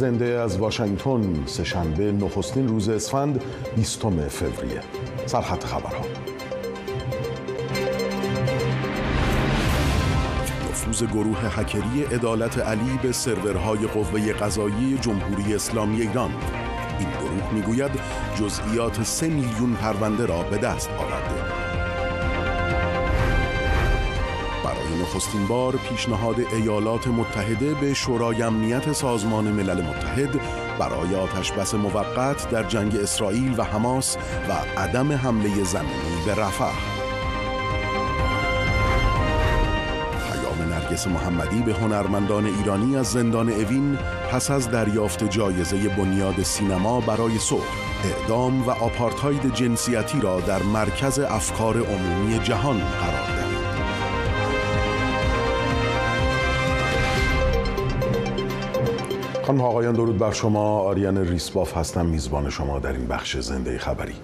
زنده از واشنگتن سهشنبه نخستین روز اسفند 20 فوریه. سرخط خبرها. نفوذ گروه هکری عدالت علی به سرورهای قوه قضایی جمهوری اسلامی ایران. این گروه می‌گوید جزئیات سه میلیون پرونده را به دست آورده. نخستین بار پیشنهاد ایالات متحده به شورای امنیت سازمان ملل متحد برای آتشبس موقت در جنگ اسرائیل و حماس و عدم حمله زمینی به رفح. نرگس محمدی به هنرمندان ایرانی از زندان اوین پس از دریافت جایزه بنیاد سینما برای صلح اعدام و آپارتاید جنسیتی را در مرکز افکار عمومی جهان قرار خانم آقایان درود بر شما. آریان ریسباف هستم میزبان شما در این بخش زنده خبری.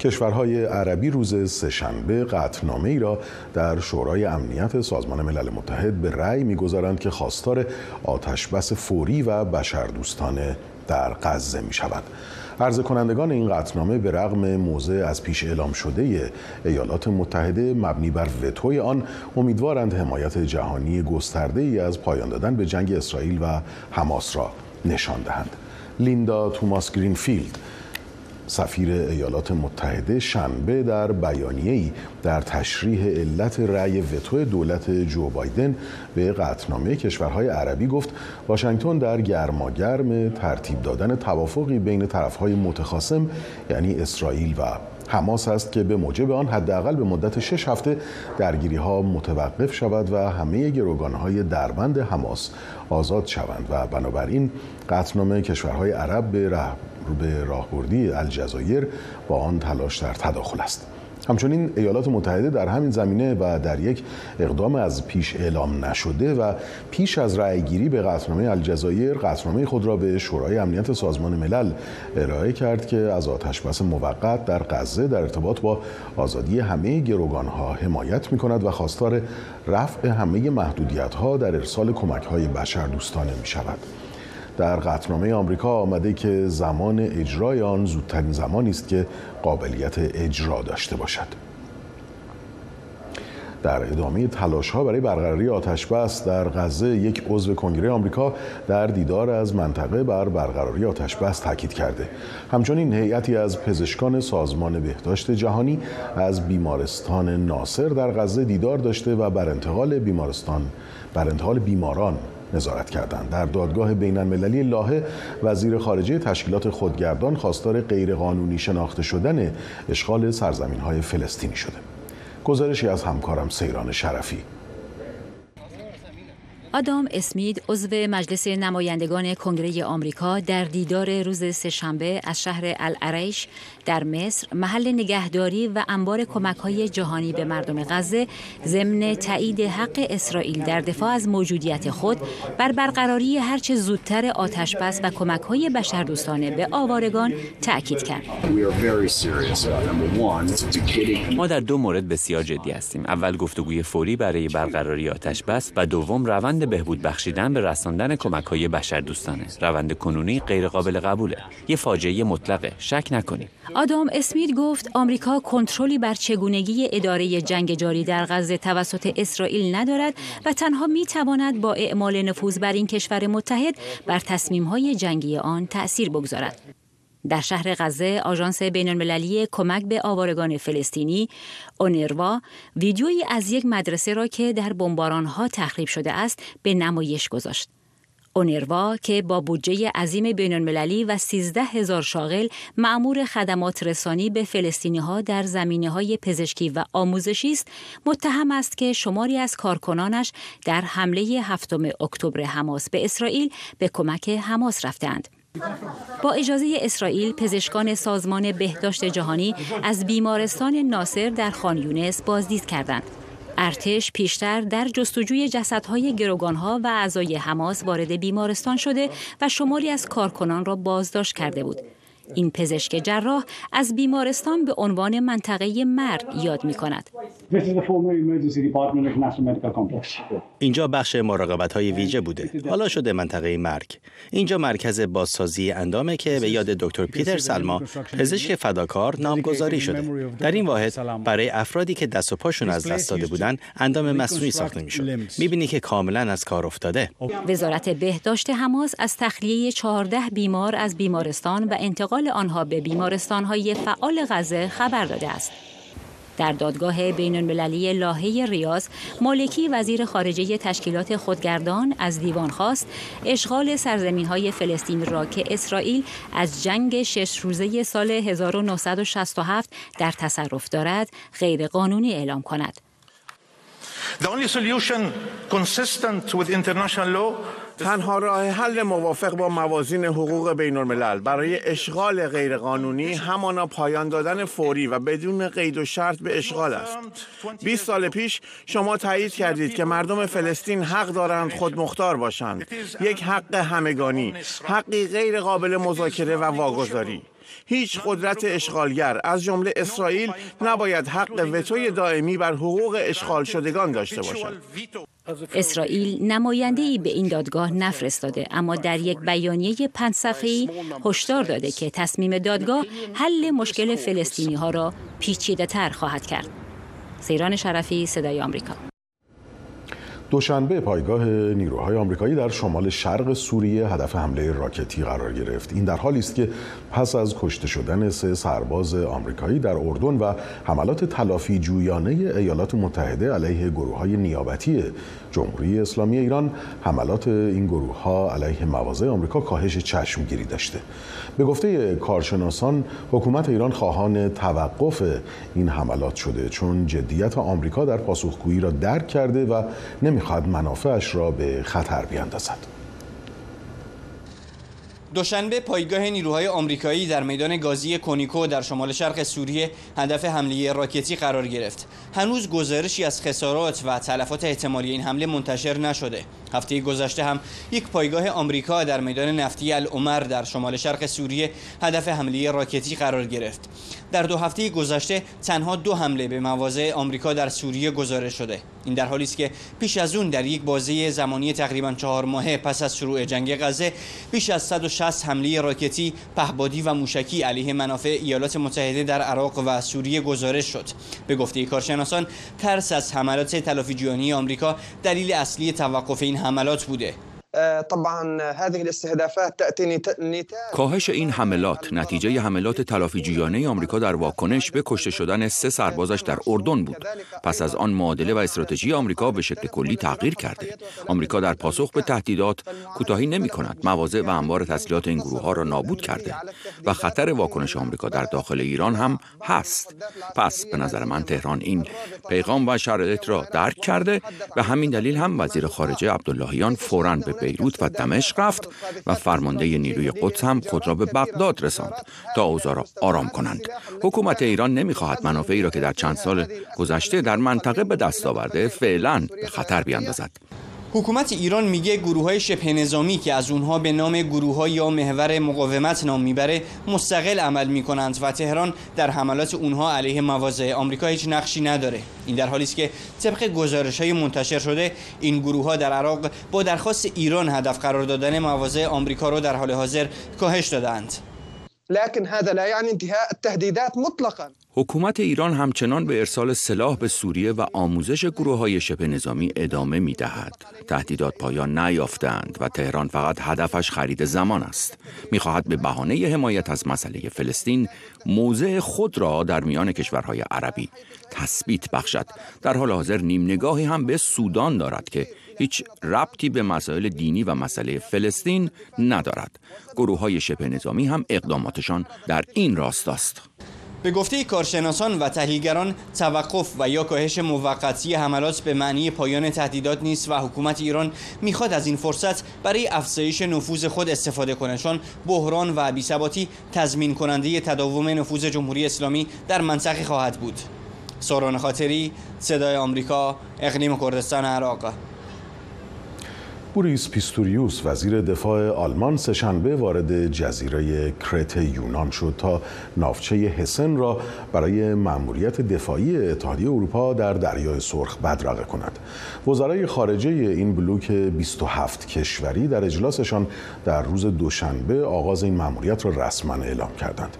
کشورهای عربی روز سهشنبه قطعنامه ای را در شورای امنیت سازمان ملل متحد به رأی می‌گذارند که خواستار آتشبس فوری و بشردوستانه در غزه می شود. عرض کنندگان این قطعنامه به رغم موضع از پیش اعلام شده ایالات متحده مبنی بر وتوی آن امیدوارند حمایت جهانی گسترده ای از پایان دادن به جنگ اسرائیل و حماس را. نشان دهند. لیندا توماس گرینفیلد سفیر ایالات متحده شنبه در بیانیه‌ای در تشریح علت رأی وتو دولت جو بایدن به قطعنامه کشورهای عربی گفت واشنگتن در گرماگرم ترتیب دادن توافقی بین طرفهای متخاصم یعنی اسرائیل و حماس است که به موجب آن حداقل به مدت شش هفته درگیری ها متوقف شود و همه گروگان های دربند حماس آزاد شوند و بنابراین قطعنامه کشورهای عرب به به راهبردی الجزایر با آن تلاش در تداخل است. همچنین ایالات متحده در همین زمینه و در یک اقدام از پیش اعلام نشده و پیش از رأیگیری به قطعنامه الجزایر قطعنامه خود را به شورای امنیت سازمان ملل ارائه کرد که از آتشبس موقت در غزه در ارتباط با آزادی همه گروگانها حمایت می کند و خواستار رفع همه محدودیت ها در ارسال کمک های بشردوستانه می شود. در قطنامه آمریکا آمده که زمان اجرای آن زودترین زمانی است که قابلیت اجرا داشته باشد. در ادامه تلاش ها برای برقراری آتش بس در غزه یک عضو کنگره آمریکا در دیدار از منطقه بر برقراری آتش بس تاکید کرده. همچنین هیئتی از پزشکان سازمان بهداشت جهانی از بیمارستان ناصر در غزه دیدار داشته و بر انتقال بیمارستان بر انتقال بیماران نظارت کردند. در دادگاه بین المللی لاهه وزیر خارجه تشکیلات خودگردان خواستار غیرقانونی شناخته شدن اشغال سرزمین های فلسطینی شده. گزارشی از همکارم سیران شرفی. آدام اسمید عضو مجلس نمایندگان کنگره آمریکا در دیدار روز سهشنبه از شهر العریش در مصر محل نگهداری و انبار کمک های جهانی به مردم غزه ضمن تایید حق اسرائیل در دفاع از موجودیت خود بر برقراری هرچه زودتر آتش بس و کمک های بشردوستانه به آوارگان تأکید کرد. ما در دو مورد بسیار جدی هستیم. اول گفتگوی فوری برای برقراری آتش بس و دوم روند بهبود بخشیدن به رساندن کمک های بشردوستانه. روند کنونی غیرقابل قبوله. یه فاجعه مطلقه. شک نکنید. آدام اسمیت گفت آمریکا کنترلی بر چگونگی اداره جنگ جاری در غزه توسط اسرائیل ندارد و تنها می تواند با اعمال نفوذ بر این کشور متحد بر های جنگی آن تأثیر بگذارد. در شهر غزه آژانس بین المللی کمک به آوارگان فلسطینی اونروا ویدیویی از یک مدرسه را که در ها تخریب شده است به نمایش گذاشت. اونروا که با بودجه عظیم بین المللی و 13 هزار شاغل معمور خدمات رسانی به فلسطینی ها در زمینه های پزشکی و آموزشی است متهم است که شماری از کارکنانش در حمله هفتم اکتبر حماس به اسرائیل به کمک حماس رفتند. با اجازه اسرائیل پزشکان سازمان بهداشت جهانی از بیمارستان ناصر در خان یونس بازدید کردند. ارتش پیشتر در جستجوی جسدهای گروگانها و اعضای حماس وارد بیمارستان شده و شماری از کارکنان را بازداشت کرده بود. این پزشک جراح از بیمارستان به عنوان منطقه مرگ یاد می کند. اینجا بخش مراقبت های ویژه بوده. حالا شده منطقه مرگ. اینجا مرکز بازسازی اندامه که به یاد دکتر پیتر سلما پزشک فداکار نامگذاری شده. در این واحد برای افرادی که دست و پاشون از دست داده بودن اندام مصنوعی ساخته می‌شد. می‌بینی که کاملا از کار افتاده. وزارت بهداشت حماس از تخلیه 14 بیمار از بیمارستان و انتقال آنها به بیمارستانهای فعال غزه خبر داده است. در دادگاه بین المللی لاهه ریاض مالکی وزیر خارجه تشکیلات خودگردان از دیوان خواست اشغال سرزمین های فلسطین را که اسرائیل از جنگ شش روزه سال 1967 در تصرف دارد غیرقانونی اعلام کند. تنها راه حل موافق با موازین حقوق بین الملل برای اشغال غیرقانونی همانا پایان دادن فوری و بدون قید و شرط به اشغال است. 20 سال پیش شما تایید کردید که مردم فلسطین حق دارند خود مختار باشند. یک حق همگانی حقی غیر قابل مذاکره و واگذاری. هیچ قدرت اشغالگر. از جمله اسرائیل نباید حق وتوی دائمی بر حقوق اشغال شدگان داشته باشد. اسرائیل نماینده ای به این دادگاه نفرستاده اما در یک بیانیه پنج صفحه‌ای هشدار داده که تصمیم دادگاه حل مشکل فلسطینی ها را پیچیده تر خواهد کرد. سیران شرفی صدای آمریکا. دوشنبه پایگاه نیروهای آمریکایی در شمال شرق سوریه هدف حمله راکتی قرار گرفت. این در حالی است که پس از کشته شدن سه سرباز آمریکایی در اردن و حملات تلافی جویانه ایالات متحده علیه گروه های نیابتی جمهوری اسلامی ایران حملات این گروه ها علیه مواضع آمریکا کاهش چشمگیری داشته. به گفته کارشناسان حکومت ایران خواهان توقف این حملات شده چون جدیت آمریکا در پاسخگویی را درک کرده و نمی‌خواهد منافعش را به خطر بیاندازد دوشنبه پایگاه نیروهای آمریکایی در میدان گازی کونیکو در شمال شرق سوریه هدف حمله راکتی قرار گرفت. هنوز گزارشی از خسارات و تلفات احتمالی این حمله منتشر نشده. هفته گذشته هم یک پایگاه آمریکا در میدان نفتی العمر در شمال شرق سوریه هدف حمله راکتی قرار گرفت. در دو هفته گذشته تنها دو حمله به مواضع آمریکا در سوریه گزارش شده. این در حالی است که پیش از اون در یک بازه زمانی تقریبا چهار ماهه پس از شروع جنگ غزه بیش از 160 حمله راکتی، پهبادی و موشکی علیه منافع ایالات متحده در عراق و سوریه گزارش شد. به گفته کارشناسان ترس از حملات تلافی جویانی آمریکا دلیل اصلی توقف این حملات بوده. کاهش این حملات نتیجه حملات تلافی جویانه آمریکا در واکنش به کشته شدن سه سربازش در اردن بود. پس از آن معادله و استراتژی آمریکا به شکل کلی تغییر کرده. آمریکا در پاسخ به تهدیدات کوتاهی نمی کند. مواضع و انبار تسلیحات این گروه ها را نابود کرده و خطر واکنش آمریکا در داخل ایران هم هست. پس به نظر من تهران این پیغام و شرایط را درک کرده به همین دلیل هم وزیر خارجه عبداللهیان فوراً به بیروت و دمشق رفت و فرمانده نیروی قدس هم خود را به بغداد رساند تا اوضاع را آرام کنند. حکومت ایران نمی‌خواهد منافعی را که در چند سال گذشته در منطقه به دست آورده فعلا به خطر بیاندازد. حکومت ایران میگه گروه های شبه نظامی که از اونها به نام گروه های یا محور مقاومت نام می‌بره مستقل عمل می‌کنند و تهران در حملات اونها علیه مواضع آمریکا هیچ نقشی نداره. این در حالی است که طبق گزارش های منتشر شده این گروه ها در عراق با درخواست ایران هدف قرار دادن مواضع آمریکا رو در حال حاضر کاهش دادند. لكن هذا لا يعني انتهاء التهديدات مطلقا. حکومت ایران همچنان به ارسال سلاح به سوریه و آموزش گروه های شبه نظامی ادامه می دهد. تهدیدات پایان نیافتند و تهران فقط هدفش خرید زمان است. می خواهد به بهانه حمایت از مسئله فلسطین موضع خود را در میان کشورهای عربی تثبیت بخشد. در حال حاضر نیم نگاهی هم به سودان دارد که هیچ ربطی به مسائل دینی و مسئله فلسطین ندارد. گروه های شبه نظامی هم اقداماتشان در این راست است. به گفته کارشناسان و تحلیلگران توقف و یا کاهش موقتی حملات به معنی پایان تهدیدات نیست و حکومت ایران می‌خواد از این فرصت برای افزایش نفوذ خود استفاده کنه چون بحران و بیثباتی تضمین کننده تداوم نفوذ جمهوری اسلامی در منطقه خواهد بود. ساران خاطری صدای آمریکا اقلیم کردستان عراق. بوریس پیستوریوس وزیر دفاع آلمان سهشنبه وارد جزیره کرت یونان شد تا ناوچه هسن را برای مأموریت دفاعی اتحادیه اروپا در دریای سرخ بدرقه کند. وزرای خارجه این بلوک 27 کشوری در اجلاسشان در روز دوشنبه آغاز این مأموریت را رسما اعلام کردند.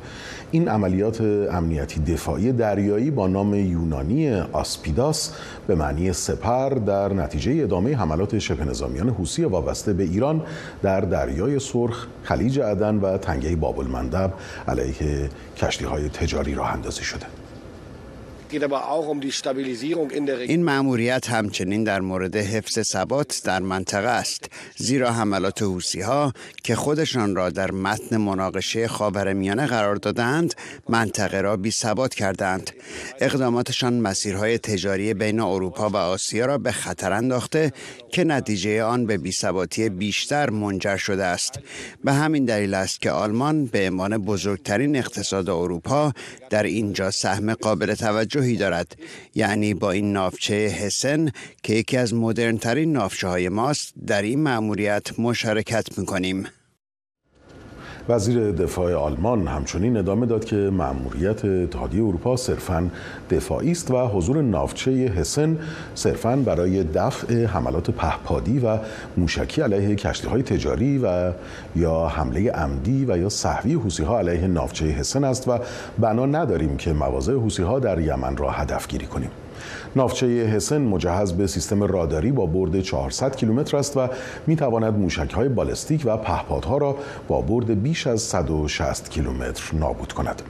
این عملیات امنیتی دفاعی دریایی با نام یونانی آسپیداس به معنی سپر در نتیجه ادامه حملات شبه نظامیان حوسی وابسته به ایران در دریای سرخ، خلیج عدن و تنگه باب المندب علیه کشتی های تجاری راه اندازی شده. این مأموریت همچنین در مورد حفظ ثبات در منطقه است زیرا حملات حوسی ها که خودشان را در متن مناقشه خاورمیانه قرار دادند منطقه را بی ثبات کردند. اقداماتشان مسیرهای تجاری بین اروپا و آسیا را به خطر انداخته که نتیجه آن به بیثباتی بیشتر منجر شده است. به همین دلیل است که آلمان به عنوان بزرگترین اقتصاد اروپا در اینجا سهم قابل توجه توجهی دارد. یعنی با این نافچه هسن که یکی از مدرنترین نافچه های ماست در این مأموریت مشارکت می‌کنیم. وزیر دفاع آلمان همچنین ادامه داد که مأموریت اتحادیه اروپا صرفا دفاعی است و حضور ناوچه هسن صرفا برای دفع حملات پهپادی و موشکی علیه کشتی های تجاری و یا حمله عمدی و یا صحوی حوسی ها علیه ناوچه هسن است و بنا نداریم که مواضع حوسی ها در یمن را هدف گیری کنیم. نافچه هسن مجهز به سیستم راداری با برد 400 کیلومتر است و می تواند موشک های بالستیک و پهپادها را با برد بیش از 160 کیلومتر نابود کند.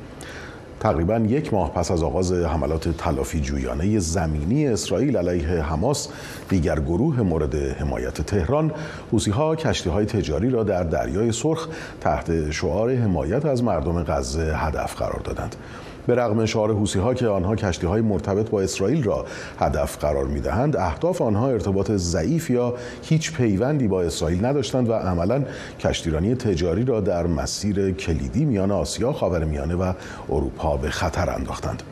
تقریبا یک ماه پس از آغاز حملات تلافی جویانه زمینی اسرائیل علیه حماس دیگر گروه مورد حمایت تهران حوسی ها کشتی های تجاری را در دریای سرخ تحت شعار حمایت از مردم غزه هدف قرار دادند به رغم شعار حوسی ها که آنها کشتی های مرتبط با اسرائیل را هدف قرار می دهند اهداف آنها ارتباط ضعیف یا هیچ پیوندی با اسرائیل نداشتند و عملا کشتیرانی تجاری را در مسیر کلیدی میان آسیا خاورمیانه و اروپا به خطر انداختند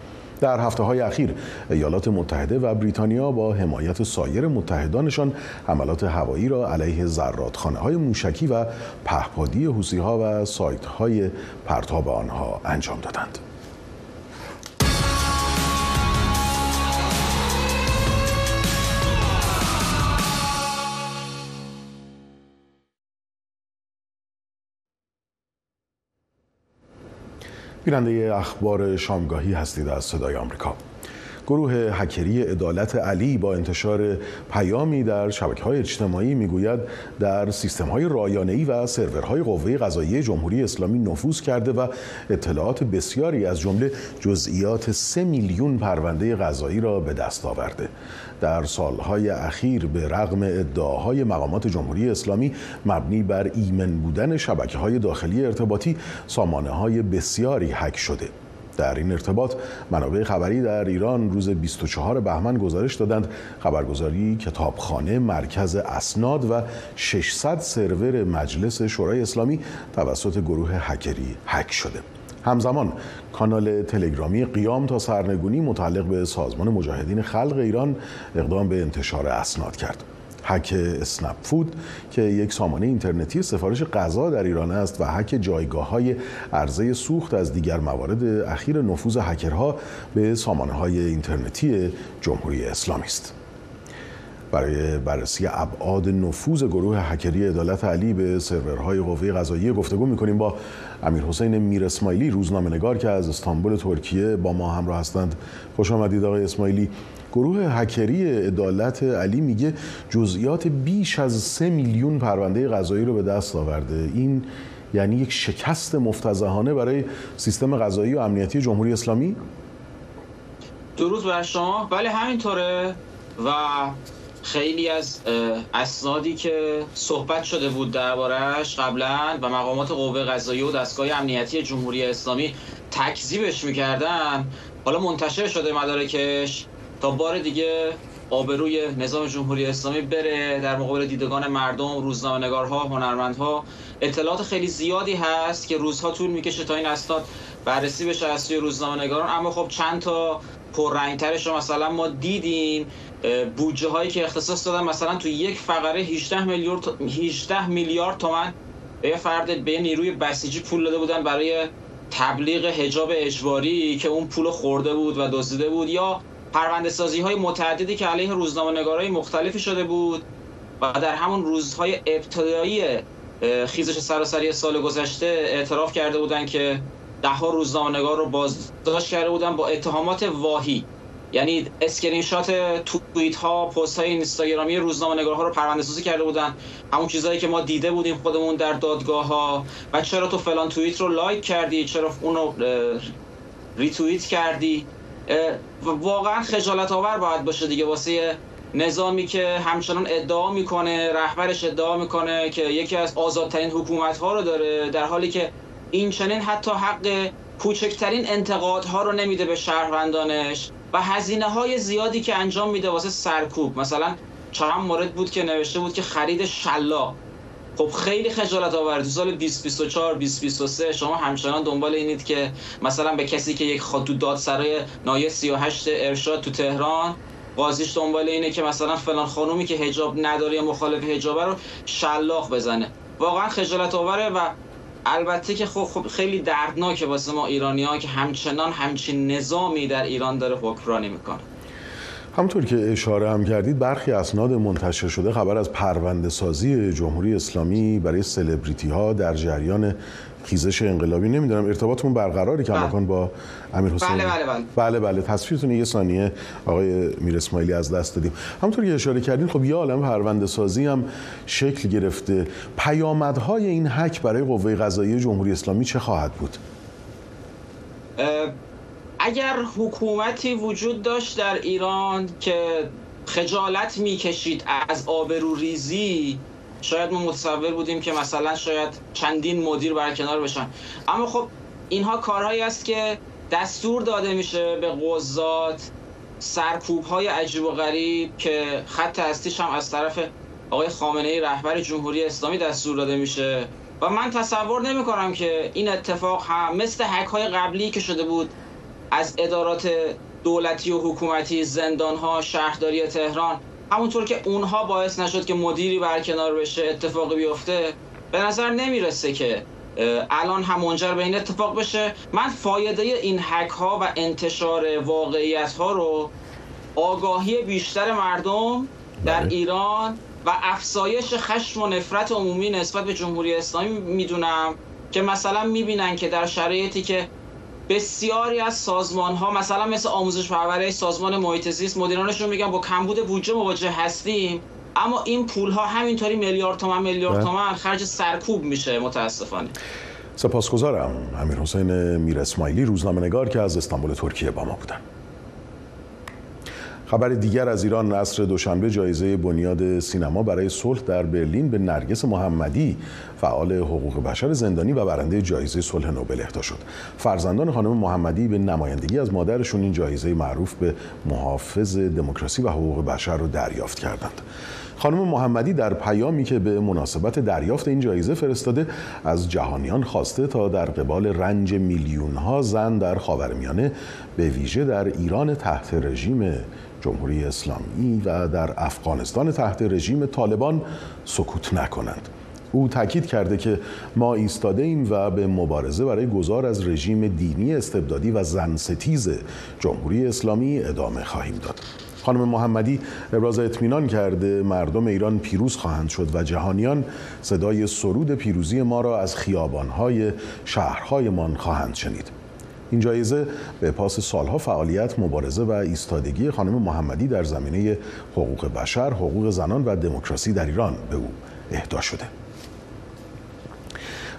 در هفته های اخیر ایالات متحده و بریتانیا با حمایت سایر متحدانشان حملات هوایی را علیه زرادخانه های موشکی و پهپادی حوسی ها و سایت های پرتاب آنها انجام دادند. بیننده اخبار شامگاهی هستید از صدای آمریکا. گروه هکری عدالت علی با انتشار پیامی در شبکه های اجتماعی می‌گوید در سیستم های رایانه‌ای و سرورهای قوه قضایی جمهوری اسلامی نفوذ کرده و اطلاعات بسیاری از جمله جزئیات سه میلیون پرونده قضایی را به دست آورده. در سالهای اخیر به رغم ادعاهای مقامات جمهوری اسلامی مبنی بر ایمن بودن شبکه های داخلی ارتباطی سامانه های بسیاری حک شده. در این ارتباط منابع خبری در ایران روز 24 بهمن گزارش دادند. خبرگزاری کتابخانه مرکز اسناد و 600 سرور مجلس شورای اسلامی توسط گروه هکری هک شده. همزمان کانال تلگرامی قیام تا سرنگونی متعلق به سازمان مجاهدین خلق ایران اقدام به انتشار اسناد کرد. هک اسنپ فود که یک سامانه اینترنتی سفارش غذا در ایران است و هک جایگاه های عرضه سوخت از دیگر موارد اخیر نفوذ هکرها به سامانه های اینترنتی جمهوری اسلامی است. برای بررسی ابعاد نفوذ گروه هکری عدالت علی به سرورهای قوه قضاییه گفتگو می‌کنیم با امیر حسین میر اسماعیلی روزنامه‌نگار که از استانبول ترکیه با ما همراه هستند خوش آمدید آقای اسماعیلی گروه هکری عدالت علی میگه جزئیات بیش از سه میلیون پرونده قضایی رو به دست آورده. این یعنی یک شکست مفتزهانه برای سیستم قضایی و امنیتی جمهوری اسلامی؟ درود بر شما. بله همینطوره. و خیلی از اسنادی که صحبت شده بود دربارهش قبلا و مقامات قوه قضایی و دستگاه امنیتی جمهوری اسلامی تکذیبش می‌کردن حالا منتشر شده مدارکش. تا بار دیگه آبروی نظام جمهوری اسلامی بره در مقابل دیدگان مردم روزنامه‌نگارها هنرمندها. اطلاعات خیلی زیادی هست که روزها طول می‌کشه تا این اسناد بررسی بشه از سوی روزنامه‌نگاران. اما خب چند تا پررنگترش رو مثلا ما دیدیم. بودجه هایی که اختصاص دادن مثلا تو یک فقره 18 میلیارد 18 میلیارد تومن به فرد به نیروی بسیجی پول داده بودن برای تبلیغ حجاب اجباری که اون پول خورده بود و دزدیده بود. یا پرونده سازی های متعددی که علیه روزنامه نگارای مختلفی شده بود و در همون روزهای ابتدایی خیزش سراسری سال گذشته اعتراف کرده بودن که ده ها روزنامه نگار رو بازداشت کرده بودن با اتهامات واهی. یعنی اسکرین شات توییت ها پست های اینستاگرامی روزنامه نگارها رو پرونده سازی کرده بودن همون چیزهایی که ما دیده بودیم خودمون در دادگاه ها و چرا تو فلان توییت رو like کردی؟ چرا اونو ریتوییت کردی؟ واقعا خجالت آور باید باشه دیگه واسه نظامی که همچنان ادعا می‌کنه رهبرش ادعا می‌کنه که یکی از آزادترین حکومت ها رو داره در حالی که این چنین حتی حق کوچکترین انتقادها رو نمیده به شهروندانش و هزینه های زیادی که انجام میده واسه سرکوب. مثلا چند مورد بود که نوشته بود که خرید شلاق. خب خیلی خجالت آور تو سال 2024 2023 شما همچنان دنبال اینید که مثلا به کسی که یک خاطو دادسرای نایه 38 ارشاد تو تهران قاضیش دنبال اینه که مثلا فلان خانومی که حجاب نداره مخالف حجابه رو شلاق بزنه. واقعا خجالت آوره و البته که خب, خب خیلی دردناکه واسه ما ایرانی ها که همچنان همچین نظامی در ایران داره حکمرانی می‌کنه. همطور که اشاره هم کردید برخی اسناد منتشر شده خبر از پرونده سازی جمهوری اسلامی برای سلبریتی ها در جریان خیزش انقلابی. نمی‌دونم ارتباطمون برقراری که بله. با امیر حسین بله بله بله. بله بله. تصویرتون یه ثانیه آقای میر اسماعیلی از دست دادیم. همونطور که اشاره کردین خب یه عالم پرونده سازی هم شکل گرفته. پیامدهای این حک برای قوه قضاییه جمهوری اسلامی چه خواهد بود؟ اگر حکومتی وجود داشت در ایران که خجالت می‌کشید از آبروریزی شاید ما متصور بودیم که مثلا شاید چندین مدیر برکنار بشن. اما خب اینها کارهایی است که دستور داده میشه به قضات سرکوب های عجیب و غریب که خط هستیش هم از طرف آقای خامنه ای رهبر جمهوری اسلامی دستور داده میشه. و من تصور نمی کنم که این اتفاق هم مثل حک های قبلی که شده بود از ادارات دولتی و حکومتی زندان ها شهرداری تهران همونطور که اونها باعث نشد که مدیری برکنار بشه اتفاقی بیفته به نظر نمی‌رسه که الان هم منجر به این اتفاق بشه من فایده این حک ها و انتشار واقعیت ها رو آگاهی بیشتر مردم در بله. ایران و افزایش خشم و نفرت عمومی نسبت به جمهوری اسلامی می‌دونم که مثلا می‌بینن که در شرایطی که بسیاری از سازمان ها مثلا مثل آموزش پرورش سازمان محیط زیست مدیرانشون میگن با کمبود بودجه مواجه هستیم اما این پول ها همینطوری میلیارد تومن میلیارد بله. تومن خرج سرکوب میشه متاسفانه سپاسگزارم امیر حسین میر اسماعیلی روزنامه نگار که از استانبول ترکیه با ما بودن خبر دیگر از ایران نصر دوشنبه جایزه بنیاد سینما برای صلح در برلین به نرگس محمدی فعال حقوق بشر زندانی و برنده جایزه صلح نوبل اهدا شد. فرزندان خانم محمدی به نمایندگی از مادرشون این جایزه معروف به محافظ دموکراسی و حقوق بشر رو دریافت کردند. خانم محمدی در پیامی که به مناسبت دریافت این جایزه فرستاده از جهانیان خواسته تا در قبال رنج میلیون ها زن در خاورمیانه به ویژه در ایران تحت رژیم جمهوری اسلامی و در افغانستان تحت رژیم طالبان سکوت نکنند. او تاکید کرده که ما ایستاده ایم و به مبارزه برای گذار از رژیم دینی استبدادی و زن ستیز جمهوری اسلامی ادامه خواهیم داد. خانم محمدی ابراز اطمینان کرده مردم ایران پیروز خواهند شد و جهانیان صدای سرود پیروزی ما را از خیابانهای شهرهایمان خواهند شنید. این جایزه به پاس سالها فعالیت مبارزه و ایستادگی خانم محمدی در زمینه حقوق بشر، حقوق زنان و دموکراسی در ایران به او اهدا شده.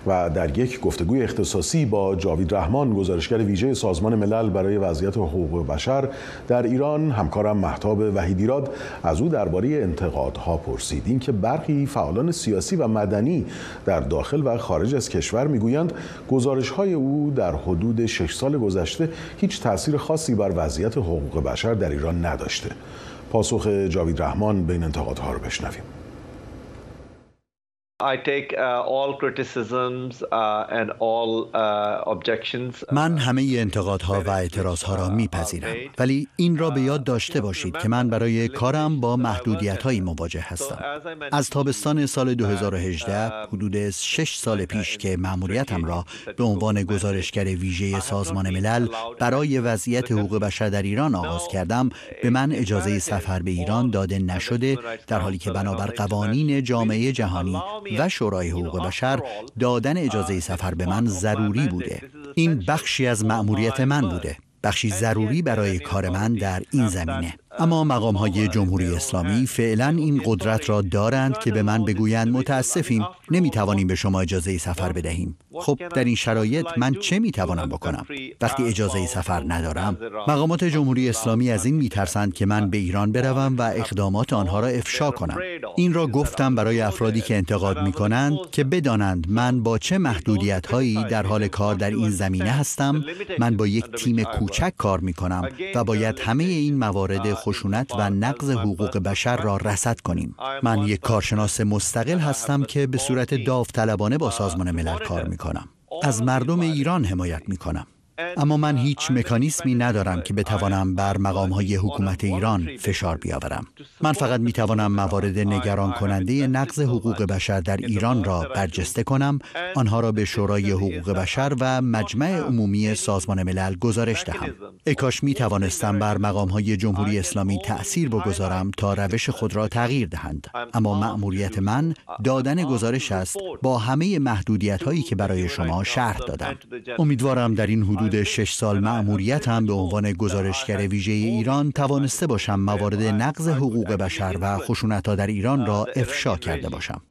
و در یک گفتگوی اختصاصی با جاوید رحمان گزارشگر ویژه سازمان ملل برای وضعیت حقوق بشر در ایران همکارم محتاب وحیدیراد از او درباره انتقادها پرسیدیم که برخی فعالان سیاسی و مدنی در داخل و خارج از کشور می‌گویند گزارش های او در حدود شش سال گذشته هیچ تاثیر خاصی بر وضعیت حقوق بشر در ایران نداشته. پاسخ جاوید رحمان بین انتقادها رو بشنویم. من همه انتقادها و اعتراضها را میپذیرم. ولی این را به یاد داشته باشید که من برای کارم با محدودیت هایی مواجه هستم. از تابستان سال 2018 حدود 6 سال پیش که مأموریتم را به عنوان گزارشگر ویژه سازمان ملل برای وضعیت حقوق بشر در ایران آغاز کردم. به من اجازه سفر به ایران داده نشده در حالی که بنابر قوانین جامعه جهانی و شورای حقوق بشر دادن اجازه سفر به من ضروری بوده. این بخشی از مأموریت من بوده. بخشی ضروری برای کار من در این زمینه. اما مقام های جمهوری اسلامی فعلا این قدرت را دارند که به من بگویند متاسفیم نمی توانیم به شما اجازه سفر بدهیم. خب در این شرایط من چه می توانم بکنم؟ وقتی اجازه سفر ندارم مقامات جمهوری اسلامی از این می ترسند که من به ایران بروم و اقدامات آنها را افشا کنم. این را گفتم برای افرادی که انتقاد می کنند که بدانند من با چه محدودیت هایی در حال کار در این زمینه هستم. من با یک تیم کوچک کار می کنم و باید همه این موارد خشونت و نقض حقوق بشر را رصد کنیم. من یک کارشناس مستقل هستم که به صورت داوطلبانه با سازمان ملل کار می کنم از مردم ایران حمایت می کنم اما من هیچ مکانیسمی ندارم که بتوانم بر مقام های حکومت ایران فشار بیاورم. من فقط می توانم موارد نگران کننده نقض حقوق بشر در ایران را برجسته کنم آنها را به شورای حقوق بشر و مجمع عمومی سازمان ملل گزارش دهم. اکاش می توانستم بر مقام های جمهوری اسلامی تأثیر بگذارم تا روش خود را تغییر دهند. اما مأموریت من دادن گزارش است با همه محدودیت هایی که برای شما شرح دادم. امیدوارم در این حدود حدود شش سال مأموریتم به عنوان گزارشگر ویژه ایران توانسته باشم موارد نقض حقوق بشر و خشونتها در ایران را افشا کرده باشم.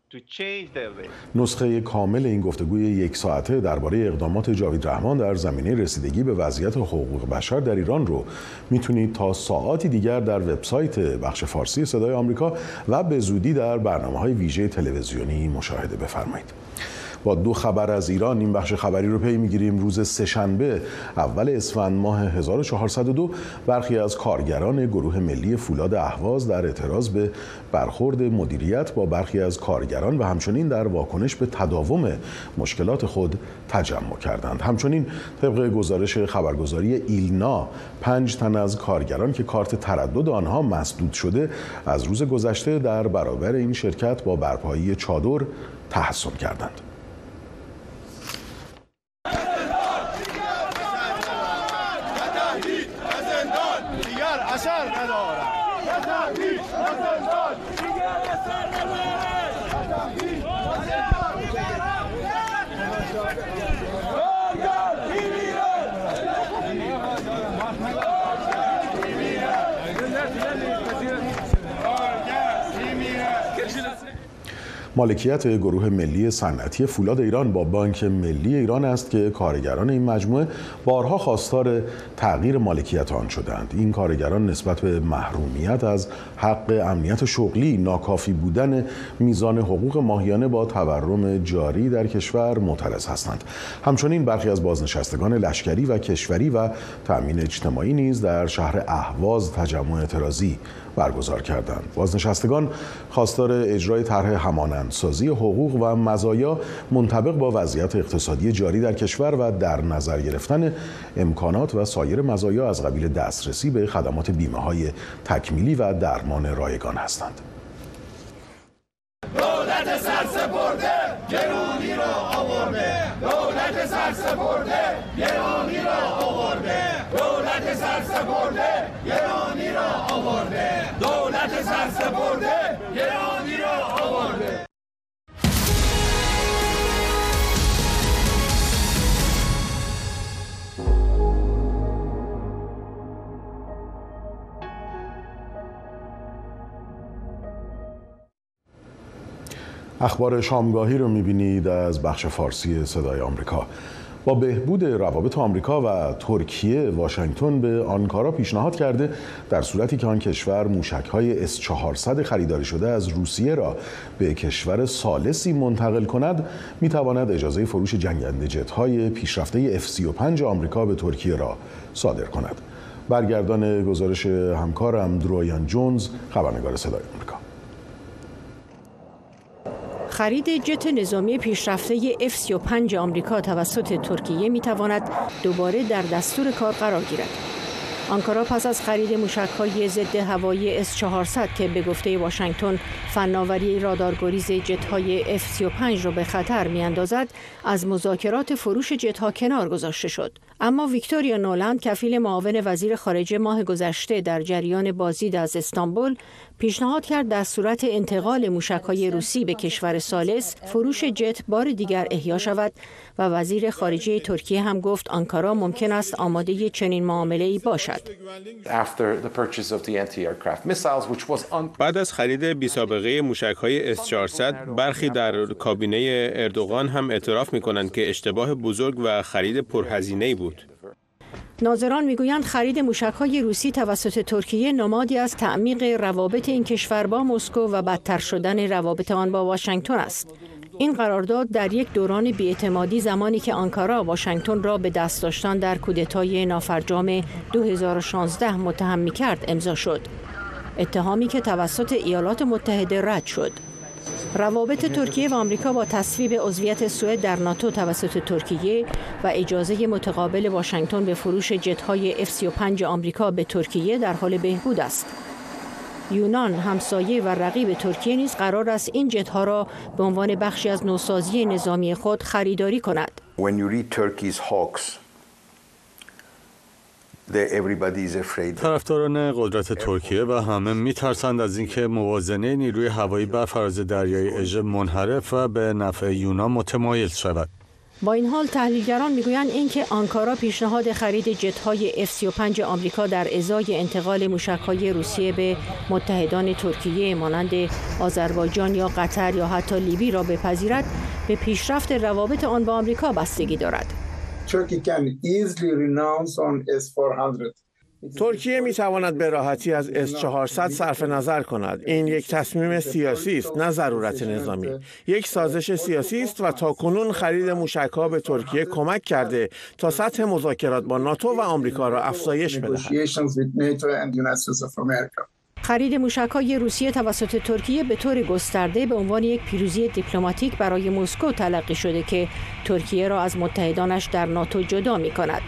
نسخه کامل این گفتگوی یک ساعته درباره اقدامات جاوید رحمان در زمینه رسیدگی به وضعیت حقوق بشر در ایران رو می‌تونید تا ساعاتی دیگر در وبسایت بخش فارسی صدای آمریکا و به زودی در برنامه های ویژه تلویزیونی مشاهده بفرمایید. با دو خبر از ایران این بخش خبری رو پی می‌گیریم. روز سهشنبه اول اسفند ماه 1402 برخی از کارگران گروه ملی فولاد اهواز در اعتراض به برخورد مدیریت با برخی از کارگران و همچنین در واکنش به تداوم مشکلات خود تجمع کردند. همچنین طبق گزارش خبرگزاری ایلنا پنج تن از کارگران که کارت تردد آنها مسدود شده از روز گذشته در برابر این شرکت با برپایی چادر تحسن کردند. lasciarne allora! Gorgal! مالکیت گروه ملی صنعتی فولاد ایران با بانک ملی ایران است که کارگران این مجموعه بارها خواستار تغییر مالکیت آن شدند. این کارگران نسبت به محرومیت از حق امنیت شغلی ناکافی بودن میزان حقوق ماهیانه با تورم جاری در کشور معترض هستند. همچنین برخی از بازنشستگان لشکری و کشوری و تأمین اجتماعی نیز در شهر اهواز تجمع اعتراضی برگزار کردند. بازنشستگان خواستار اجرای طرح همانندسازی حقوق و مزایا منطبق با وضعیت اقتصادی جاری در کشور و در نظر گرفتن امکانات و سایر مزایا از قبیل دسترسی به خدمات بیمه های تکمیلی و درمان رایگان هستند. دولت سرسپرده گرانی را آورده. دولت سرسپرده گرانی اخبار شامگاهی رو می‌بینید از بخش فارسی صدای آمریکا. با بهبود روابط آمریکا و ترکیه واشنگتن به آنکارا پیشنهاد کرده در صورتی که آن کشور موشک‌های اس 400 خریداری شده از روسیه را به کشور سالسی منتقل کند می‌تواند اجازه فروش جنگنده جت‌های پیشرفته F35 آمریکا به ترکیه را صادر کند. برگردان گزارش همکارم درویان جونز خبرنگار صدای آمریکا. خرید جت نظامی پیشرفته F-35 آمریکا توسط ترکیه می تواند دوباره در دستور کار قرار گیرد. آنکارا پس از خرید موشک‌های ضد هوایی S-400 که به گفته واشنگتن فناوری رادارگریز جت‌های F-35 را به خطر می‌اندازد، از مذاکرات فروش جت‌ها کنار گذاشته شد. اما ویکتوریا نولند کفیل معاون وزیر خارجه ماه گذشته در جریان بازدید از استانبول پیشنهاد کرد در صورت انتقال موشکهای روسی به کشور سالس فروش جت بار دیگر احیا شود و وزیر خارجه ترکیه هم گفت آنکارا ممکن است آماده چنین معامله ای باشد. بعد از خرید بی سابقه موشک های S-400 برخی در کابینه اردوغان هم اعتراف می کنند که اشتباه بزرگ و خرید پرهزینه بود. ناظران می‌گویند خرید موشکهای روسی توسط ترکیه نمادی از تعمیق روابط این کشور با مسکو و بدتر شدن روابط آن با واشنگتن است. این قرارداد در یک دوران بیاعتمادی زمانی که آنکارا واشنگتن را به دست داشتن در کودتای نافرجام 2016 متهم می کرد امضا شد. اتهامی که توسط ایالات متحده رد شد. روابط ترکیه و آمریکا با تصویب عضویت سوئد در ناتو توسط ترکیه و اجازه متقابل واشنگتن به فروش جت‌های F-35 آمریکا به ترکیه در حال بهبود است. یونان همسایه و رقیب ترکیه نیز قرار است این جت‌ها را به عنوان بخشی از نوسازی نظامی خود خریداری کند. طرفداران قدرت ترکیه و همه میترسند از اینکه موازنه نیروی هوایی بر فراز دریای اژه منحرف و به نفع یونان متمایل شود. با این حال تحلیلگران می‌گویند اینکه آنکارا پیشنهاد خرید جت‌های F-35 آمریکا در ازای انتقال موشک‌های روسیه به متحدان ترکیه مانند آذربایجان یا قطر یا حتی لیبی را بپذیرد به پیشرفت روابط آن با آمریکا بستگی دارد. ترکیه می تواند به راحتی از S-400 صرف نظر کند. این یک تصمیم سیاسی است نه ضرورت نظامی. یک سازش سیاسی است و تا کنون خرید موشک‌ها به ترکیه کمک کرده تا سطح مذاکرات با ناتو و آمریکا را افزایش بدهد. خرید موشک‌های روسیه توسط ترکیه به طور گسترده به عنوان یک پیروزی دیپلماتیک برای مسکو تلقی شده که ترکیه را از متحدانش در ناتو جدا می کند.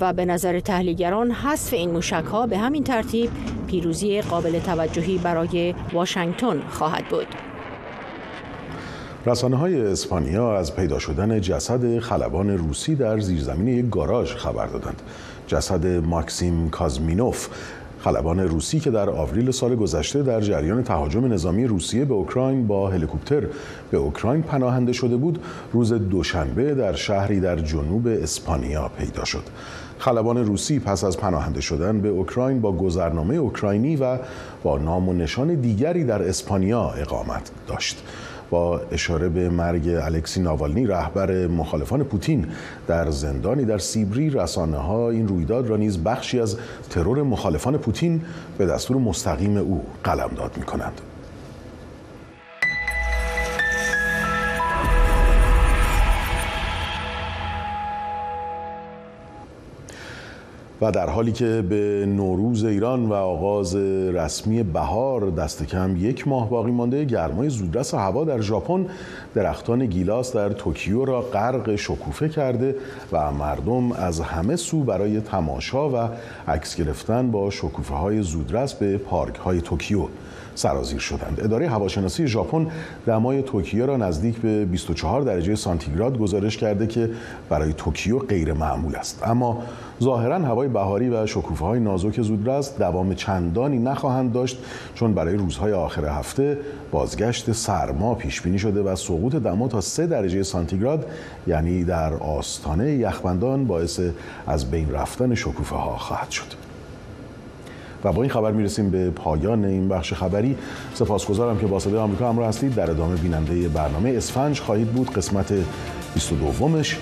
و به نظر تحلیلگران حذف این موشک‌ها به همین ترتیب پیروزی قابل توجهی برای واشنگتن خواهد بود. رسانه های اسپانیا از پیدا شدن جسد خلبان روسی در زیرزمین یک گاراژ خبر دادند. جسد ماکسیم کازمینوف خلبان روسی که در آوریل سال گذشته در جریان تهاجم نظامی روسیه به اوکراین با هلیکوپتر به اوکراین پناهنده شده بود روز دوشنبه در شهری در جنوب اسپانیا پیدا شد. خلبان روسی پس از پناهنده شدن به اوکراین با گذرنامه اوکراینی و با نام و نشان دیگری در اسپانیا اقامت داشت. با اشاره به مرگ الکسی ناوالنی رهبر مخالفان پوتین در زندانی در سیبری رسانه ها این رویداد را نیز بخشی از ترور مخالفان پوتین به دستور مستقیم او قلمداد می کنند. و در حالی که به نوروز ایران و آغاز رسمی بهار دست کم یک ماه باقی مانده گرمای زودرس هوا در ژاپن درختان گیلاس در توکیو را غرق شکوفه کرده و مردم از همه سو برای تماشا و عکس گرفتن با شکوفه های زودرس به پارک های توکیو سرازیر شدند. اداره هواشناسی ژاپن دمای توکیو را نزدیک به 24 درجه سانتیگراد گزارش کرده که برای توکیو غیر معمول است. اما ظاهرا هوای بهاری و شکوفه های نازک زودرس دوام چندانی نخواهند داشت چون برای روزهای آخر هفته بازگشت سرما پیش بینی شده و سقوط دما تا 3 درجه سانتیگراد یعنی در آستانه یخبندان باعث از بین رفتن شکوفه ها خواهد شد. و با این خبر می‌رسیم به پایان این بخش خبری. سپاسگزارم که با صدای آمریکا همراه هستید. در ادامه بیننده برنامه اسفنج خواهید بود. قسمت 22 مش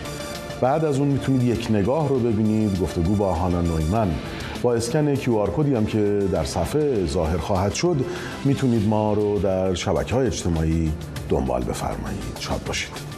بعد از اون می‌تونید یک نگاه رو ببینید. گفتگو با هانا نویمن. با اسکن کیو آر کدی هم که در صفحه ظاهر خواهد شد می‌تونید ما رو در شبکه های اجتماعی دنبال بفرمایید. شاد باشید.